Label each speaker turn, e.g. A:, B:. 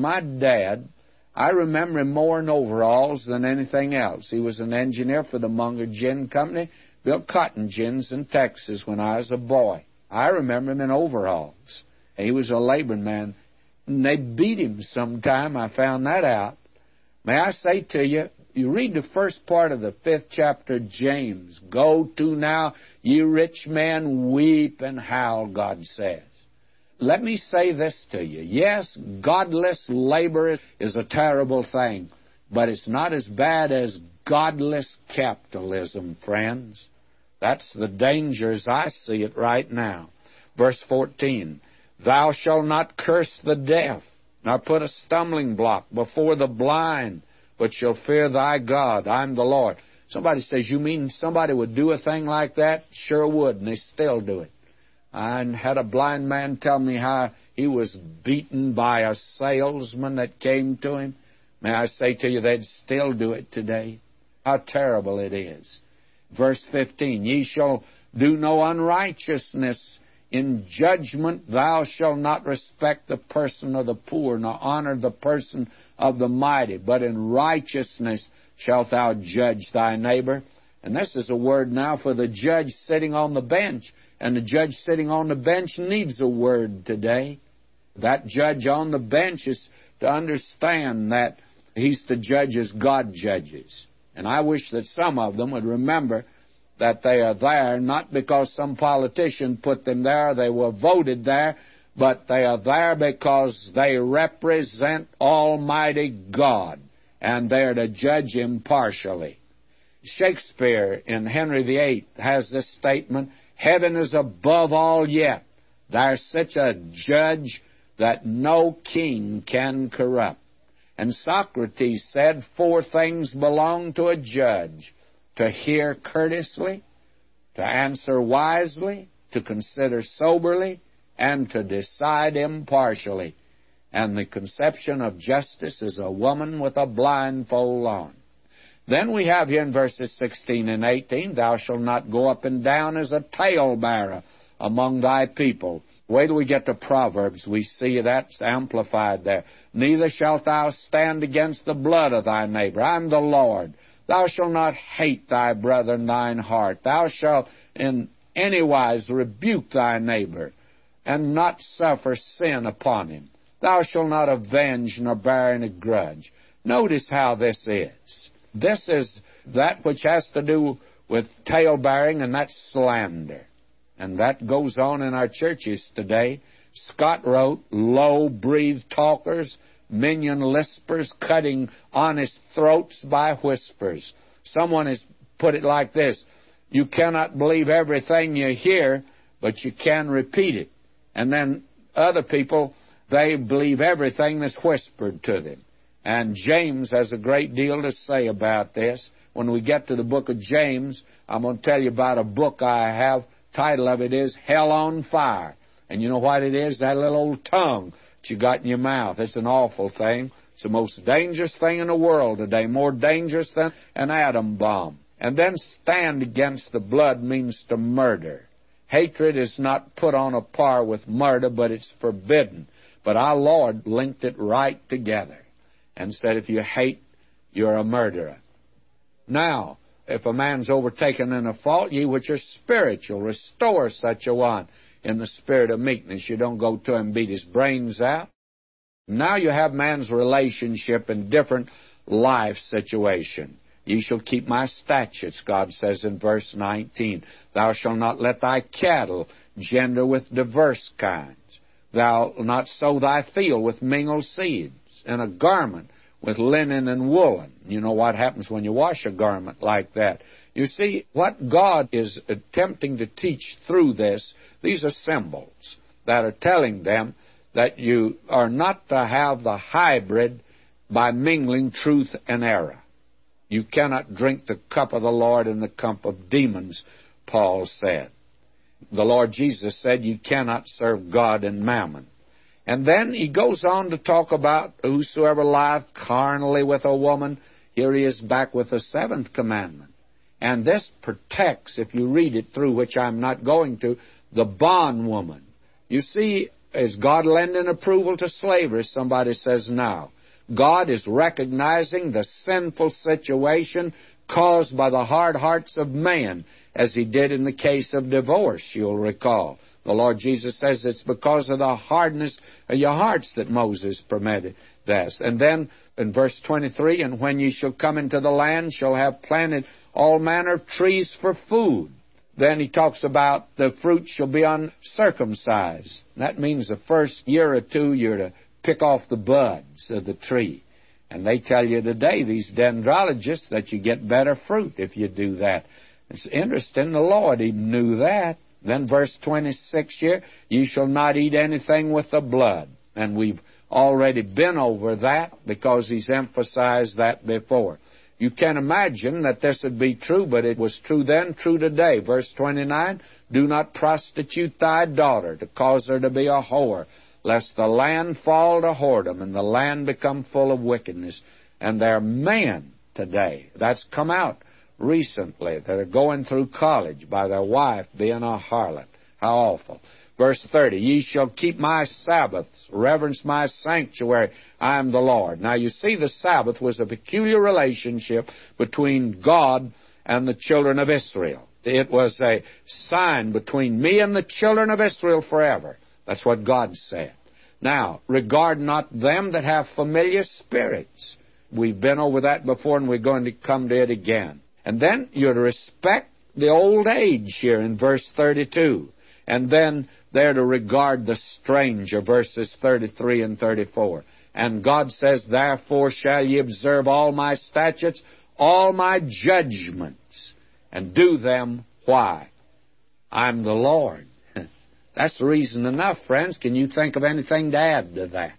A: my dad, I remember him more in overalls than anything else. He was an engineer for the Munger Gin Company, built cotton gins in Texas when I was a boy. I remember him in overalls. He was a laboring man. And they beat him sometime. I found that out. May I say to you, you read the first part of the fifth chapter, of James. Go to now, ye rich men, weep and howl, God says. Let me say this to you. Yes, godless labor is a terrible thing, but it's not as bad as godless capitalism, friends. That's the danger as I see it right now. Verse 14 Thou shalt not curse the deaf, nor put a stumbling block before the blind, but shall fear thy God. I'm the Lord. Somebody says, You mean somebody would do a thing like that? Sure would, and they still do it. I had a blind man tell me how he was beaten by a salesman that came to him. May I say to you, they'd still do it today. How terrible it is. Verse 15 Ye shall do no unrighteousness. In judgment thou shalt not respect the person of the poor, nor honor the person of the mighty, but in righteousness shalt thou judge thy neighbor. And this is a word now for the judge sitting on the bench. And the judge sitting on the bench needs a word today. That judge on the bench is to understand that he's to judge as God judges. And I wish that some of them would remember that they are there not because some politician put them there, they were voted there, but they are there because they represent Almighty God, and they're to judge impartially. Shakespeare in Henry VIII has this statement Heaven is above all yet. There's such a judge that no king can corrupt. And Socrates said four things belong to a judge to hear courteously, to answer wisely, to consider soberly, and to decide impartially. And the conception of justice is a woman with a blindfold on. Then we have here in verses 16 and 18, Thou shalt not go up and down as a talebearer among thy people. Wait till we get to Proverbs, we see that's amplified there. Neither shalt thou stand against the blood of thy neighbor. I'm the Lord. Thou shalt not hate thy brother in thine heart. Thou shalt in any wise rebuke thy neighbor, and not suffer sin upon him. Thou shalt not avenge nor bear any grudge. Notice how this is. This is that which has to do with tale bearing, and that's slander. And that goes on in our churches today. Scott wrote, low breathed talkers, minion lispers, cutting honest throats by whispers. Someone has put it like this You cannot believe everything you hear, but you can repeat it. And then other people, they believe everything that's whispered to them. And James has a great deal to say about this. When we get to the book of James, I'm going to tell you about a book I have. Title of it is Hell on Fire. And you know what it is? That little old tongue that you got in your mouth. It's an awful thing. It's the most dangerous thing in the world today, more dangerous than an atom bomb. And then stand against the blood means to murder. Hatred is not put on a par with murder, but it's forbidden. But our Lord linked it right together and said, if you hate, you're a murderer. Now, if a man's overtaken in a fault, ye which are spiritual, restore such a one in the spirit of meekness. You don't go to him and beat his brains out. Now you have man's relationship in different life situation. Ye shall keep my statutes, God says in verse 19. Thou shalt not let thy cattle gender with diverse kinds. Thou not sow thy field with mingled seeds and a garment with linen and woolen. You know what happens when you wash a garment like that. You see, what God is attempting to teach through this, these are symbols that are telling them that you are not to have the hybrid by mingling truth and error. You cannot drink the cup of the Lord and the cup of demons, Paul said. The Lord Jesus said you cannot serve God and mammon. And then he goes on to talk about whosoever lieth carnally with a woman, here he is back with the seventh commandment. And this protects, if you read it through, which I'm not going to, the bondwoman. You see, is God lending approval to slavery? Somebody says now. God is recognizing the sinful situation caused by the hard hearts of man, as he did in the case of divorce, you'll recall. The Lord Jesus says it's because of the hardness of your hearts that Moses permitted this. And then in verse 23, and when ye shall come into the land, shall have planted all manner of trees for food. Then he talks about the fruit shall be uncircumcised. That means the first year or two you're to pick off the buds of the tree. And they tell you today, these dendrologists, that you get better fruit if you do that. It's interesting, the Lord even knew that. Then verse 26 here, you shall not eat anything with the blood. And we've already been over that because he's emphasized that before. You can imagine that this would be true, but it was true then, true today. Verse 29, do not prostitute thy daughter to cause her to be a whore, lest the land fall to whoredom and the land become full of wickedness. And there are men today, that's come out recently that are going through college by their wife being a harlot. How awful. Verse 30, Ye shall keep my Sabbaths, reverence my sanctuary, I am the Lord. Now you see, the Sabbath was a peculiar relationship between God and the children of Israel. It was a sign between me and the children of Israel forever. That's what God said. Now, regard not them that have familiar spirits. We've been over that before and we're going to come to it again. And then you're to respect the old age here in verse 32. And then they're to regard the stranger, verses 33 and 34. And God says, Therefore shall ye observe all my statutes, all my judgments, and do them. Why? I'm the Lord. That's reason enough, friends. Can you think of anything to add to that?